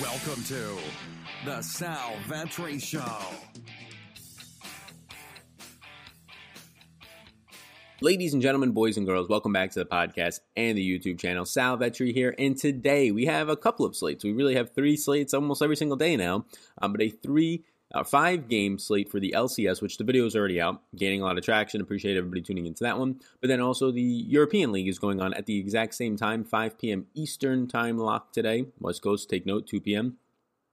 Welcome to the Sal Vetri Show. Ladies and gentlemen, boys and girls, welcome back to the podcast and the YouTube channel. Sal Vetri here, and today we have a couple of slates. We really have three slates almost every single day now, um, but a three uh, five game slate for the LCS, which the video is already out, gaining a lot of traction. Appreciate everybody tuning into that one. But then also the European League is going on at the exact same time, 5 p.m. Eastern time lock today. West Coast, take note, 2 p.m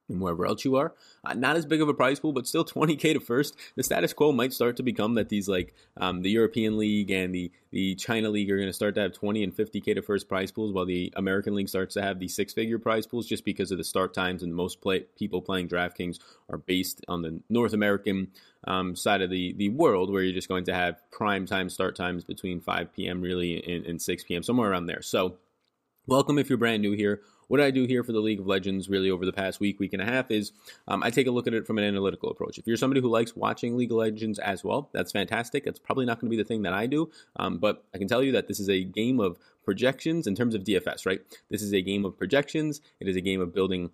and wherever else you are. Uh, not as big of a prize pool, but still 20k to first. The status quo might start to become that these like um, the European League and the the China League are going to start to have 20 and 50k to first prize pools, while the American League starts to have the six figure prize pools, just because of the start times and most play, people playing DraftKings are based on the North American um, side of the the world, where you're just going to have prime time start times between 5 p.m. really and, and 6 p.m. somewhere around there. So. Welcome if you're brand new here what I do here for the League of Legends really over the past week, week and a half is um, I take a look at it from an analytical approach. If you're somebody who likes watching League of Legends as well, that's fantastic. It's probably not going to be the thing that I do, um, but I can tell you that this is a game of projections in terms of DFS, right? This is a game of projections. It is a game of building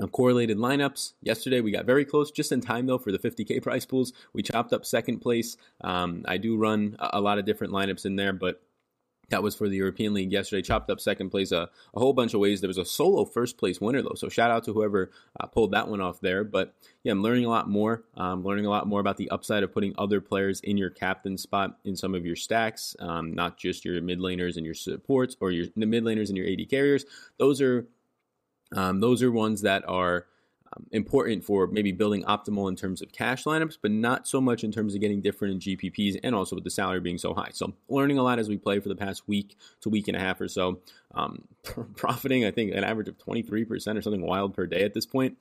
uh, correlated lineups. Yesterday we got very close, just in time though for the 50k prize pools. We chopped up second place. Um, I do run a, lot of different lineups in there, but that was for the European League yesterday. Chopped up second place a, a whole bunch of ways. There was a solo first place winner though, so shout out to whoever uh, pulled that one off there. But yeah, I'm learning a lot more. Um, learning a lot more about the upside of putting other players in your captain spot in some of your stacks, um, not just your mid laners and your supports or your mid laners and your AD carriers. Those are um, those are ones that are um, important for maybe building optimal in terms of cash lineups, but not so much in terms of getting different in GPPs and also with the salary being so high. So learning a lot as we play for the past week to week and a half or so. Um, profiting, I think, an average of 23% or something wild per day at this point.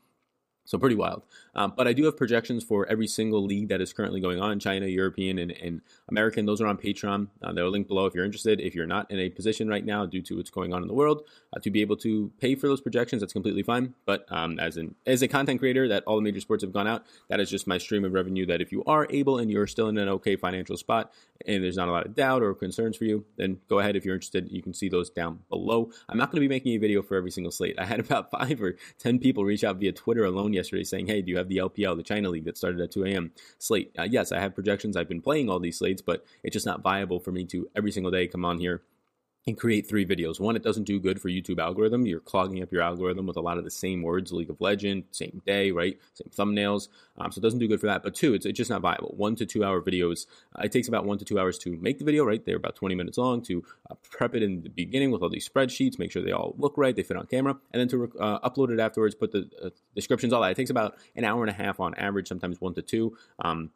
So pretty wild. Um, but I do have projections for every single league that is currently going on China, European, and, and American. Those are on Patreon. Uh, they're linked below if you're interested. If you're not in a position right now due to what's going on in the world uh, to be able to pay for those projections, that's completely fine. But um, as an as a content creator that all the major sports have gone out, that is just my stream of revenue. That if you are able and you're still in an okay financial spot and there's not a lot of doubt or concerns for you, then go ahead if you're interested. You can see those down below. I'm not going to be making a video for every single slate. I had about five or ten people reach out via Twitter alone yesterday saying, "Hey, do you have the LPL, the China League that started at 2 a.m. slate?" Uh, yes, I have projections. I've been playing all these slates, but it's just not viable for me to every single day come on here and create three videos. One, it doesn't do good for YouTube algorithm. You're clogging up your algorithm with a lot of the same words, League of Legend, same day, right? Same thumbnails. Um, so it doesn't do good for that. But two, it's, it's just not viable. One to two hour videos. Uh, it takes about one to two hours to make the video, right? They're about 20 minutes long to uh, prep it in the beginning with all these spreadsheets, make sure they all look right, they fit on camera, and then to uh, upload it afterwards, put the uh, descriptions, all that. It takes about an hour and a half on average, sometimes one to two. Um,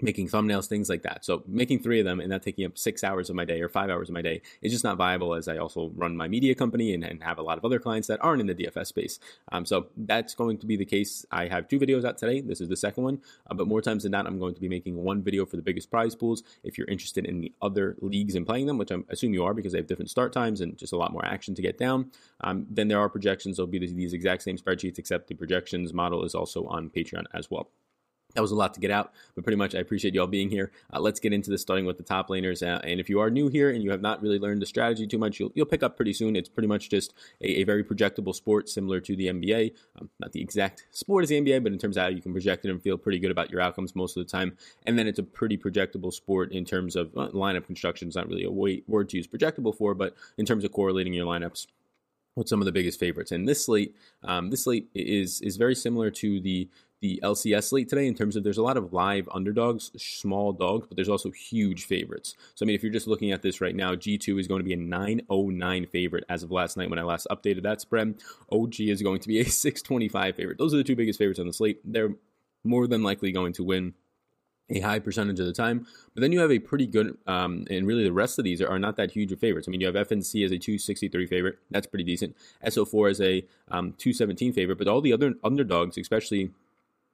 making thumbnails, things like that. So making three of them and that taking up six hours of my day or five hours of my day is just not viable as I also run my media company and, and have a lot of other clients that aren't in the DFS space. Um, so that's going to be the case. I have two videos out today. This is the second one, uh, but more times than not, I'm going to be making one video for the biggest prize pools. If you're interested in the other leagues and playing them, which I assume you are because they have different start times and just a lot more action to get down, um, then there are projections. There'll be these exact same spreadsheets, except the projections model is also on Patreon as well that was a lot to get out, but pretty much I appreciate y'all being here. Uh, let's get into this, starting with the top laners. Uh, and if you are new here and you have not really learned the strategy too much, you'll, you'll pick up pretty soon. It's pretty much just a, a very projectable sport, similar to the NBA. Um, not the exact sport as the NBA, but in terms of how you can project it and feel pretty good about your outcomes most of the time. And then it's a pretty projectable sport in terms of uh, lineup construction. It's not really a way, word to use projectable for, but in terms of correlating your lineups with some of the biggest favorites. And this slate, um, this slate is is very similar to the the LCS slate today in terms of there's a lot of live underdogs, small dogs, but there's also huge favorites. So, I mean, if you're just looking at this right now, G2 is going to be a 909 favorite as of last night when I last updated that spread. OG is going to be a 625 favorite. Those are the two biggest favorites on the slate. They're more than likely going to win a high percentage of the time. But then you have a pretty good, um, and really the rest of these are, are, not that huge of favorites. I mean, you have FNC as a 263 favorite. That's pretty decent. SO4 as a um, 217 favorite. But all the other underdogs, especially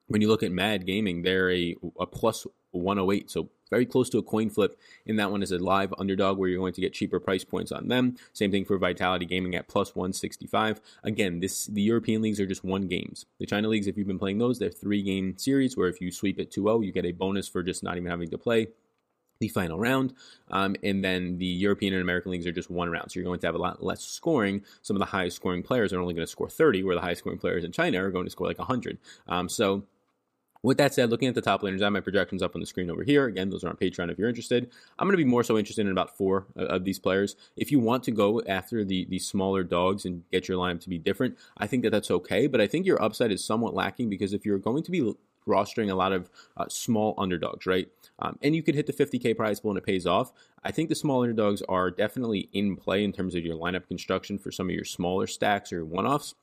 when you look at Mad Gaming, they're a, a plus 108, so very close to a coin flip. In that one is a live underdog where you're going to get cheaper price points on them. Same thing for Vitality Gaming at plus 165. Again, this the European leagues are just one games. The China leagues, if you've been playing those, they're three game series where if you sweep it 2-0, you get a bonus for just not even having to play. the final round. Um, and then the European and American leagues are just one round. So you're going to have a lot less scoring. Some of the highest scoring players are only going to score 30, where the highest scoring players in China are going to score like 100. Um, so with that said, looking at the top laners, I have my projections up on the screen over here. Again, those are on Patreon if you're interested. I'm going to be more so interested in about four of these players. If you want to go after the, the smaller dogs and get your lineup to be different, I think that that's okay. But I think your upside is somewhat lacking because if you're going to be rostering a lot of uh, small underdogs, right? Um, and you could hit the 50K prize pool and it pays off. I think the small underdogs are definitely in play in terms of your lineup construction for some of your smaller stacks or one offs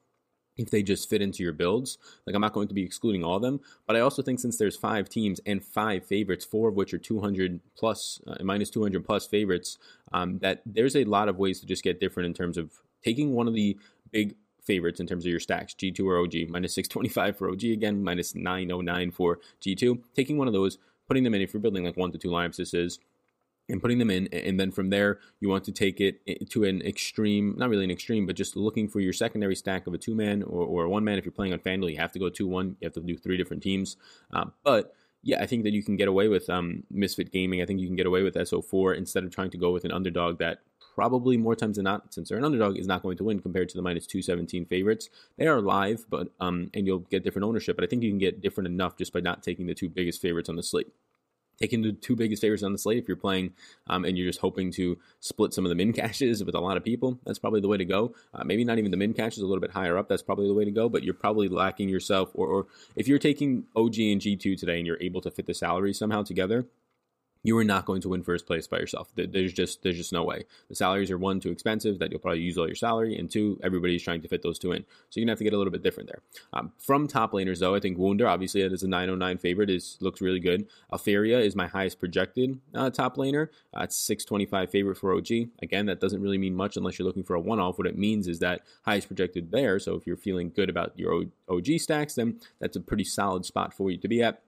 if they just fit into your builds. Like I'm not going to be excluding all of them, but I also think since there's five teams and five favorites, four of which are 200 plus, uh, minus 200 plus favorites, um, that there's a lot of ways to just get different in terms of taking one of the big favorites in terms of your stacks, G2 or OG, minus 625 for OG again, minus 909 for G2. Taking one of those, putting them in if you're building like one to two lineups, this is and putting them in and then from there you want to take it to an extreme not really an extreme but just looking for your secondary stack of a two man or, or a one man if you're playing on fanduel you have to go two one you have to do three different teams uh, but yeah, I think that you can get away with um, Misfit Gaming. I think you can get away with SO4 instead of trying to go with an underdog that probably more times than not, since they're an underdog, is not going to win compared to the minus 217 favorites. They are live, but um, and you'll get different ownership, but I think you can get different enough just by not taking the two biggest favorites on the slate taking the two biggest favorites on the slate if you're playing um, and you're just hoping to split some of the min cashes with a lot of people that's probably the way to go. Uh, maybe not even the min cashes a little bit higher up that's probably the way to go but you're probably lacking yourself or, or if you're taking og and g2 today and you're able to fit the salary somehow together you are not going to win first place by yourself. There's just there's just no way. The salaries are one too expensive that you'll probably use all your salary, and two everybody's trying to fit those two in. So you're gonna have to get a little bit different there. Um, from top laners though, I think Wunder obviously it is a 909 favorite is looks really good. Alfaria is my highest projected uh, top laner. Uh, it's 625 favorite for OG. Again, that doesn't really mean much unless you're looking for a one off. What it means is that highest projected there. So if you're feeling good about your OG stacks, then that's a pretty solid spot for you to be at.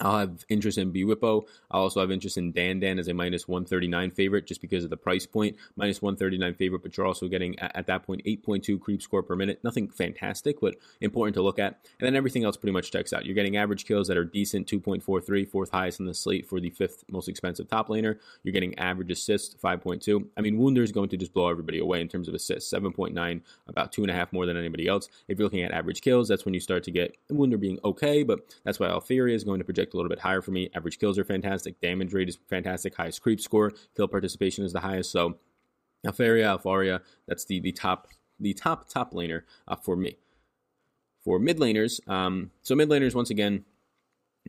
I'll have interest in Bwipo. I'll also have interest in Dan Dan as a minus 139 favorite just because of the price point. Minus 139 favorite, but you're also getting at, at, that point 8.2 creep score per minute. Nothing fantastic, but important to look at. And then everything else pretty much checks out. You're getting average kills that are decent 2.43, fourth highest in the slate for the fifth most expensive top laner. You're getting average assists 5.2. I mean, Wunder is going to just blow everybody away in terms of assists 7.9, about two and a half more than anybody else. If you're looking at average kills, that's when you start to get Wunder being okay, but that's why Alfaria is going to project a little bit higher for me. Average kills are fantastic. Damage rate is fantastic. Highest creep score. Kill participation is the highest. So Alfaria, Alfaria, that's the the top the top top laner uh, for me. For mid laners, um, so mid laners once again,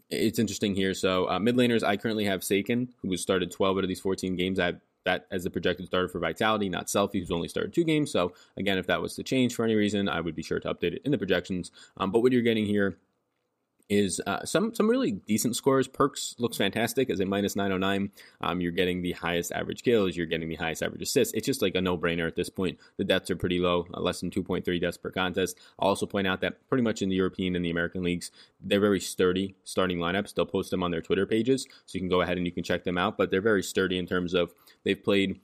it's interesting here. So uh, mid laners, I currently have Saken, who has started 12 out of these 14 games. I have that as the projected starter for Vitality, not Selfie, who's only started two games. So again, if that was to change for any reason, I would be sure to update it in the projections. Um, but what you're getting here is uh, some some really decent scores. Perkz looks fantastic as a minus 909. Um, you're getting the highest average kills. You're getting the highest average assists. It's just like a no brainer at this point. The deaths are pretty low, uh, less than 2.3 deaths per contest. I'll also point out that pretty much in the European and the American leagues, they're very sturdy starting lineups. They'll post them on their Twitter pages, so you can go ahead and you can check them out. But they're very sturdy in terms of they've played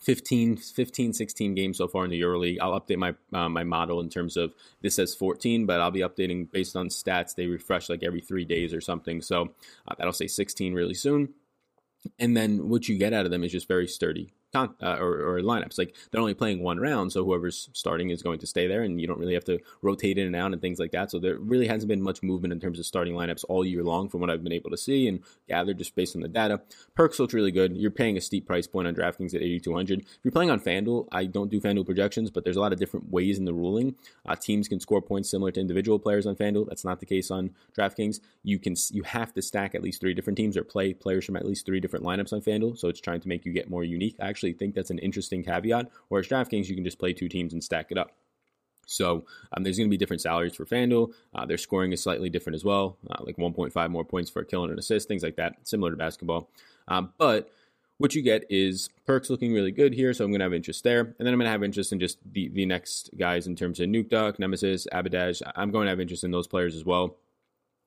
15, 15, 16 games so far in the EuroLeague. I'll update my uh, my model in terms of this says 14, but I'll be updating based on stats. They refresh like every three days or something. So uh, that'll say 16 really soon. And then what you get out of them is just very sturdy con- uh, or, or, lineups. Like they're only playing one round, so whoever's starting is going to stay there, and you don't really have to rotate in and out and things like that. So there really hasn't been much movement in terms of starting lineups all year long, from what I've been able to see and gather just based on the data. Perkz looks really good. You're paying a steep price point on DraftKings at 8,200. If you're playing on FanDuel, I don't do FanDuel projections, but there's a lot of different ways in the ruling. Uh, teams can score points similar to individual players on FanDuel. That's not the case on DraftKings. You can you have to stack at least three different teams or play players from at least three different lineups on FanDuel. So it's trying to make you get more unique. I actually think that's an interesting caveat. Whereas DraftKings, you can just play two teams and stack it up. So um, there's going to be different salaries for FanDuel. Uh, their scoring is slightly different as well, uh, like 1.5 more points for a kill and an assist, things like that, similar to basketball. Um, but what you get is Perkz looking really good here, so I'm going to have interest there. And then I'm going to have interest in just the, the next guys in terms of Nukeduck, Nemesis, Abbedagge. I'm going to have interest in those players as well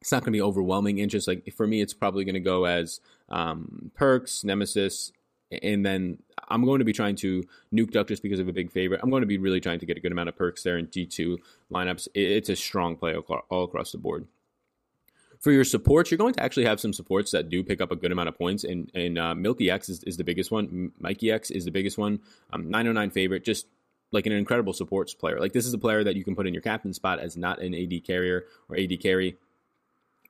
it's not going to be overwhelming interest. Like for me, it's probably going to go as um, Perkz, Nemesis, and then I'm going to be trying to Nukeduck just because of a big favorite. I'm going to be really trying to get a good amount of Perkz there in G2 lineups. It's a strong play all across the board. For your supports, you're going to actually have some supports that do pick up a good amount of points, and and uh, Mikyx is, is the biggest one. Mikyx is the biggest one. Um, 909 favorite, just like an incredible supports player. Like this is a player that you can put in your captain spot as not an AD carrier or AD carry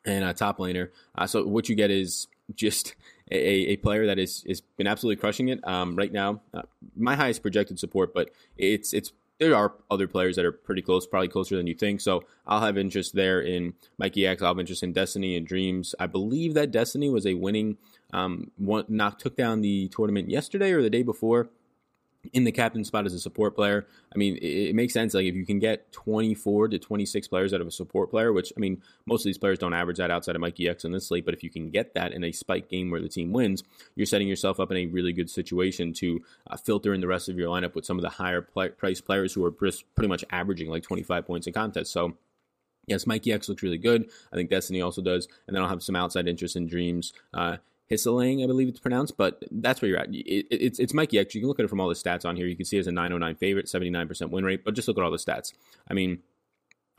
and a top laner. Uh, so what you get is just a, a player that is is been absolutely crushing it um, right now. Uh, my highest projected support, but it's it's there are other players that are pretty close, probably closer than you think. So I'll have interest there in Mikyx. I'll have interest in Destiny and Dreams. I believe that Destiny was a winning um, one, knock took down the tournament yesterday or the day before in the captain spot as a support player. I mean, it, it, makes sense. Like if you can get 24 to 26 players out of a support player, which I mean, most of these players don't average that outside of Mikyx in this slate, but if you can get that in a spike game where the team wins, you're setting yourself up in a really good situation to uh, filter in the rest of your lineup with some of the higher play- price players who are pretty much averaging like 25 points in contests. So. Yes, Mikyx looks really good. I think Destiny also does. And then I'll have some outside interest in Dreams. Uh, I believe it's pronounced, but that's where you're at. It, it's it's Mikyx. You can look at it from all the stats on here. You can see it as a 909 favorite, 79% win rate, but just look at all the stats. I mean,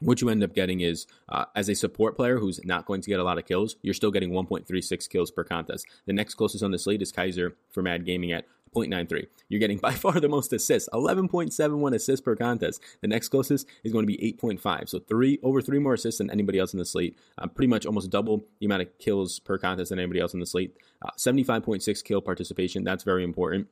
what you end up getting is uh, as a support player who's not going to get a lot of kills, you're still getting 1.36 kills per contest. The next closest on the slate is Kaiser for Mad Gaming at 0.93. You're getting by far the most assists, 11.71 assists per contest. The next closest is going to be 8.5. So three over three more assists than anybody else in the slate. Uh, pretty much almost double the amount of kills per contest than anybody else in the slate. Uh, 75.6 kill participation. That's very important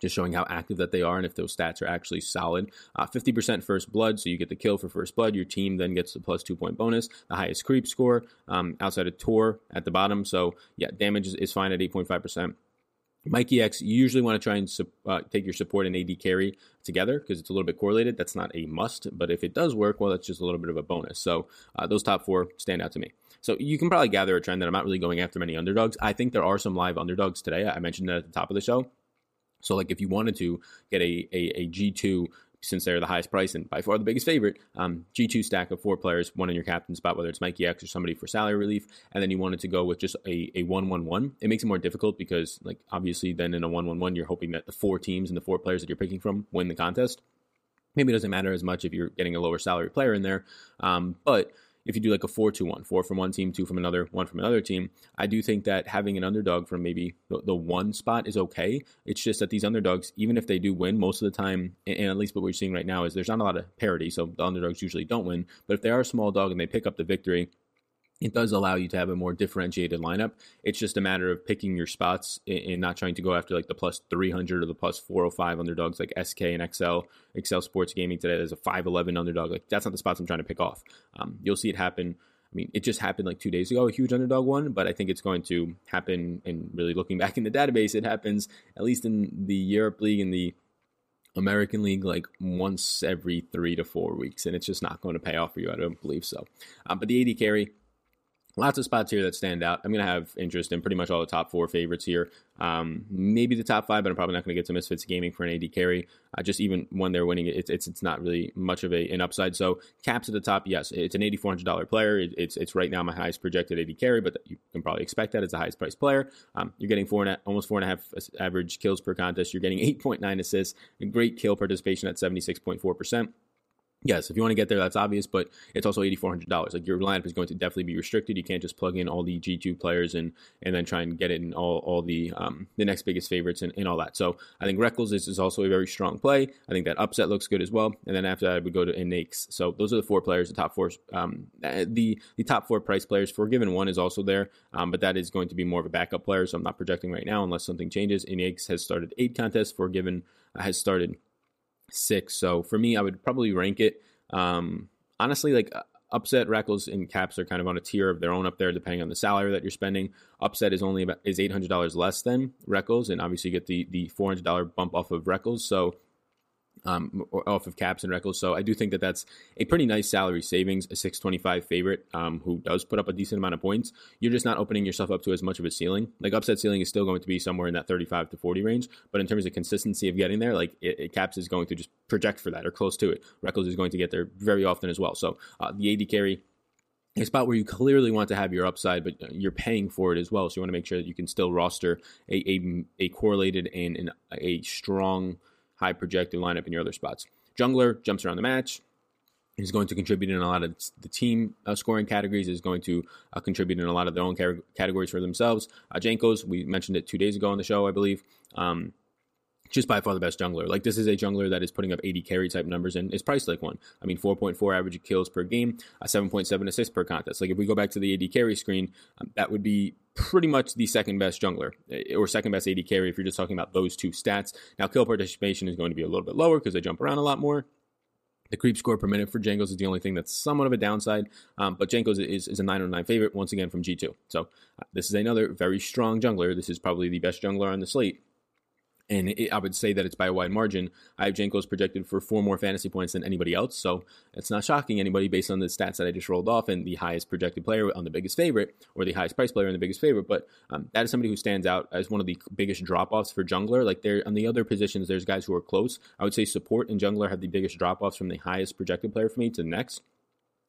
just showing how active that they are and if those stats are actually solid. Uh, 50% first blood, so you get the kill for first blood. Your team then gets the plus two point bonus, the highest creep score um, outside of Tor at the bottom. So, yeah, damage is, is fine at 8.5%. Mikyx, you usually want to try and uh, take your support and AD carry together because it's a little bit correlated. That's not a must, but if it does work, well, that's just a little bit of a bonus. So uh, those top four stand out to me. So you can probably gather a trend that I'm not really going after many underdogs. I think there are some live underdogs today. I mentioned that at the top of the show. So, like, if you wanted to get a, a, a G2 since they're the highest price and by far the biggest favorite. Um, G2 stack of four players, one in your captain spot, whether it's Mikyx or somebody for salary relief, and then you wanted to go with just a, a 1 1 1. It makes it more difficult because, like, obviously, then in a 1 1 1, you're hoping that the four teams and the four players that you're picking from win the contest. Maybe it doesn't matter as much if you're getting a lower salary player in there, um, but if you do like a 4 2 1, four from one team, two from another, one from another team, I do think that having an underdog from maybe the, the one spot is okay. It's just that these underdogs, even if they do win, most of the time, and at least what we're seeing right now, is there's not a lot of parity. So the underdogs usually don't win. But if they are a small dog and they pick up the victory, it does allow you to have a more differentiated lineup. It's just a matter of picking your spots and not trying to go after like the plus 300 or the plus 405 underdogs like SK and XL. XL Sports Gaming today, there's a 511 underdog. Like that's not the spots I'm trying to pick off. Um, you'll see it happen. I mean, it just happened like two days ago, a huge underdog one, but I think it's going to happen. And really looking back in the database, it happens at least in the Europe League and the American League like once every three to four weeks, and it's just not going to pay off for you. I don't believe so. Uh, but the AD carry, lots of spots here that stand out. I'm going to have interest in pretty much all the top four favorites here. Um, maybe the top five, but I'm probably not going to get to Misfits Gaming for an AD carry. Uh, just even when they're winning, it's it's it's not really much of a an upside. So caps at the top, yes, it's an $8,400 player. It, it's it's right now my highest projected AD carry, but you can probably expect that as the highest priced player. Um, you're getting four and a, almost four and a half average kills per contest. You're getting 8.9 assists, a great kill participation at 76.4 percent yes, if you want to get there, that's obvious, but it's also eighty four hundred dollars. Like your lineup is going to definitely be restricted. You can't just plug in all the G two players and and then try and get it in all all the um, the next biggest favorites and, and all that. So I think Rekkles is, is also a very strong play. I think that upset looks good as well. And then after that, I would go to Innaxe. So those are the four players, the top four. Um, the the top four price players. Forgiven one is also there, um, but that is going to be more of a backup player. So I'm not projecting right now unless something changes. Innaxe has started eight contests. Forgiven uh, has started six. So for me, I would probably rank it um, honestly, like uh, Upset, Rekkles, and Caps are kind of on a tier of their own up there, depending on the salary that you're spending. Upset is only about is eight hundred dollars less than Rekkles, and obviously you get the the four hundred dollar bump off of Rekkles. So um, off of caps and Rekkles. So I do think that that's a pretty nice salary savings. A 625 favorite um, who does put up a decent amount of points. You're just not opening yourself up to as much of a ceiling. Like upset ceiling is still going to be somewhere in that 35 to 40 range, but in terms of consistency of getting there, like it, it caps is going to just project for that or close to it. Rekkles is going to get there very often as well. So uh, the AD carry a spot where you clearly want to have your upside, but you're paying for it as well. So you want to make sure that you can still roster a a, a correlated and, and a strong high projected lineup in your other spots. Jungler jumps around the match. is going to contribute in a lot of the team uh, scoring categories, is going to uh, contribute in a lot of their own car- categories for themselves. Uh, Jankos, we mentioned it two days ago on the show, I believe. Um, just by far the best jungler. Like this is a jungler that is putting up AD carry type numbers and is priced like one. I mean, 4.4 average kills per game, a 7.7 assists per contest. Like if we go back to the AD carry screen, um, that would be pretty much the second best jungler eh, or second best AD carry if you're just talking about those two stats. Now, kill participation is going to be a little bit lower because they jump around a lot more. The creep score per minute for Jankos is the only thing that's somewhat of a downside, um, but Jankos is, is a 909 favorite once again from G2. So uh, this is another very strong jungler. This is probably the best jungler on the slate and it, I would say that it's by a wide margin. I have Jankos projected for four more fantasy points than anybody else, so it's not shocking anybody based on the stats that I just rolled off and the highest projected player on the biggest favorite or the highest price player on the biggest favorite. But um, that is somebody who stands out as one of the biggest drop offs for jungler. Like there on the other positions, there's guys who are close. I would say support and jungler have the biggest drop offs from the highest projected player for me to the next.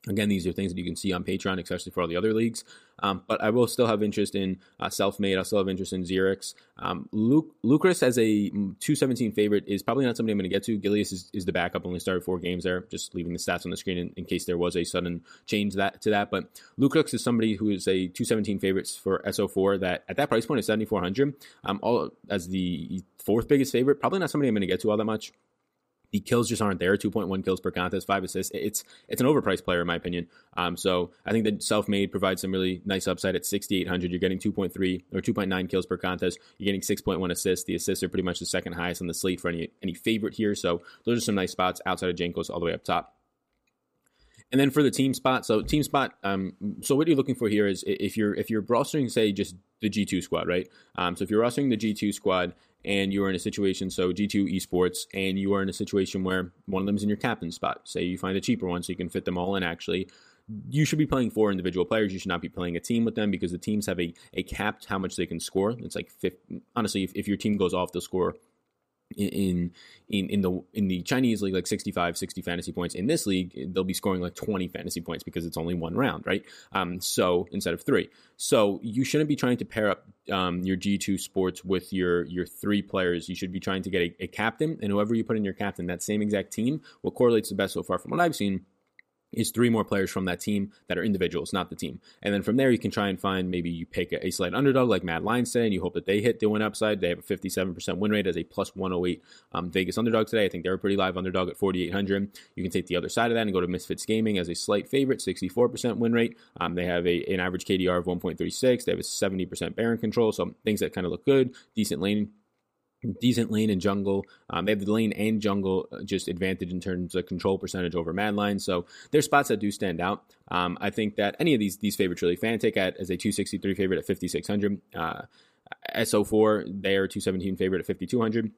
Again, these are things that you can see on Patreon, especially for all the other leagues. Um, but I will still have interest in uh, Selfmade. I still have interest in Xerix. Um, Luke, Lucas as a 217 favorite is probably not somebody I'm going to get to. Gilius is, is, the backup. Only started four games there. Just leaving the stats on the screen in, in case there was a sudden change that to that. But Lucas is somebody who is a 217 favorites for SO4 that at that price point is 7,400. Um, all as the fourth biggest favorite. Probably not somebody I'm going to get to all that much. The kills just aren't there. 2.1 kills per contest, five assists. It's it's an overpriced player in my opinion. Um, so I think that Selfmade provides some really nice upside at 6,800. You're getting 2.3 or 2.9 kills per contest. You're getting 6.1 assists. The assists are pretty much the second highest on the slate for any any favorite here. So those are some nice spots outside of Jankos all the way up top. And then for the team spot, so team spot, um, so what you're looking for here is if you're if you're rostering, say, just the G2 squad, right? Um, so if you're rostering the G2 squad and you are in a situation, so G2 esports, and you are in a situation where one of them is in your captain spot. Say you find a cheaper one so you can fit them all in actually. You should be playing four individual players. You should not be playing a team with them because the teams have a, a capped how much they can score. It's like, 50, honestly, if, if your team goes off, they'll score in in in the in the Chinese league like 65 60 fantasy points. In this league they'll be scoring like 20 fantasy points because it's only one round right? Um so instead of 3 so you shouldn't be trying to pair up um, your G2 sports with your your three players. You should be trying to get a, a captain and whoever you put in your captain that same exact team what correlates the best so far from what I've seen is three more players from that team that are individuals, not the team. And then from there, you can try and find maybe you pick a, slight underdog like Mad Lions today, and you hope that they hit the win upside. They have a 57% win rate as a plus 108 um, Vegas underdog today. I think they're a pretty live underdog at 4,800. You can take the other side of that and go to Misfits Gaming as a slight favorite, 64% win rate. Um, they have a, an average KDR of 1.36. They have a 70% Baron control, so things that kind of look good, decent lane decent lane and jungle. Um, they have the lane and jungle uh, just advantage in terms of control percentage over Madline. So there's spots that do stand out. Um, I think that any of these these favorites really Fnatic at as a 263 favorite at 5600. Uh, SO4 they are 217 favorite at 5200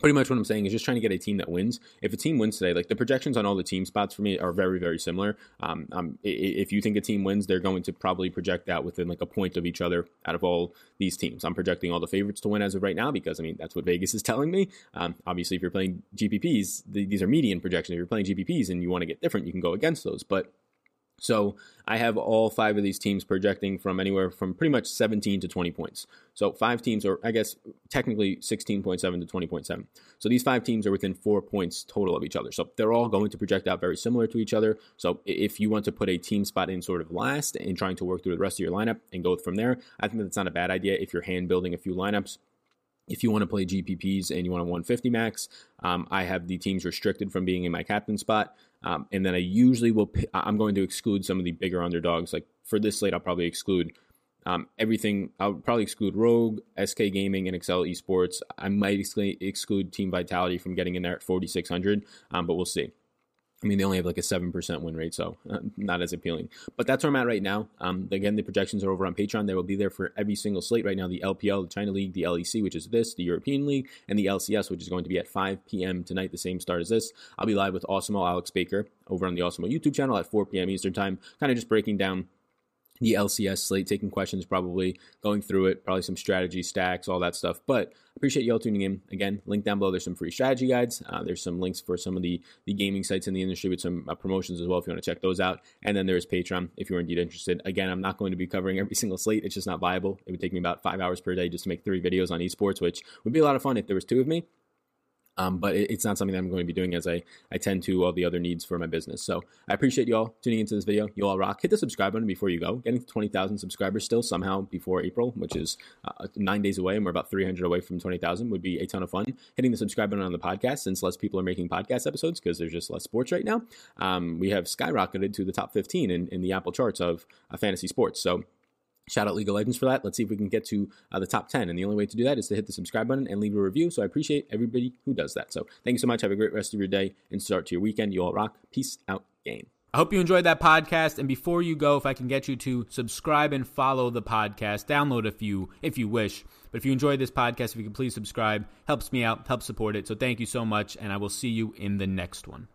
pretty much what I'm saying is just trying to get a team that wins. If a team wins today, like the projections on all the team spots for me are very, very similar. Um, um, if you think a team wins, they're going to probably project that within like a point of each other out of all these teams. I'm projecting all the favorites to win as of right now because I mean that's what Vegas is telling me. Um, obviously, if you're playing GPPs, the, these are median projections. If you're playing GPPs and you want to get different, you can go against those, but so I have all five of these teams projecting from anywhere from pretty much 17 to 20 points. So five teams, or I guess technically 16.7 to 20.7. So these five teams are within four points total of each other. So they're all going to project out very similar to each other. So if you want to put a team spot in sort of last and trying to work through the rest of your lineup and go from there, I think that's not a bad idea if you're hand building a few lineups if you want to play GPPs and you want a 150 max, um, I have the teams restricted from being in my captain spot. Um, and then I usually will, I'm going to exclude some of the bigger underdogs. Like for this slate, I'll probably exclude um, everything. I'll probably exclude Rogue, SK Gaming, and Excel Esports. I might exclude Team Vitality from getting in there at 4,600, um, but we'll see. I mean, they only have like a 7% win rate, so uh, not as appealing. But that's where I'm at right now. Um, again, the projections are over on Patreon. They will be there for every single slate right now the LPL, the China League, the LEC, which is this, the European League, and the LCS, which is going to be at 5 p.m. tonight, the same start as this. I'll be live with Awesemo Alex Baker over on the Awesemo YouTube channel at 4 p.m. Eastern Time, kind of just breaking down the LCS slate, taking questions, probably going through it, probably some strategy stacks, all that stuff. But appreciate you all tuning in. Again, link down below. There's some free strategy guides. Uh, there's some links for some of the the gaming sites in the industry with some uh, promotions as well if you want to check those out. And then there's Patreon if you're indeed interested. Again, I'm not going to be covering every single slate. It's just not viable. It would take me about five hours per day just to make three videos on esports, which would be a lot of fun if there was two of me. Um, but it, it's not something that I'm going to be doing as I, I tend to all the other needs for my business. So I appreciate you all tuning into this video. You all rock. Hit the subscribe button before you go. Getting to 20,000 subscribers still somehow before April, which is uh, nine days away, and we're about 300 away from 20,000 would be a ton of fun. Hitting the subscribe button on the podcast since less people are making podcast episodes because there's just less sports right now. Um, we have skyrocketed to the top 15 in, in the Apple charts of uh, fantasy sports. So Shout out League of Legends for that. Let's see if we can get to uh, the top 10. And the only way to do that is to hit the subscribe button and leave a review. So I appreciate everybody who does that. So thank you so much. Have a great rest of your day and start to your weekend. You all rock. Peace out, game. I hope you enjoyed that podcast. And before you go, if I can get you to subscribe and follow the podcast, download a few if you wish. But if you enjoyed this podcast, if you could please subscribe, helps me out, helps support it. So thank you so much. And I will see you in the next one.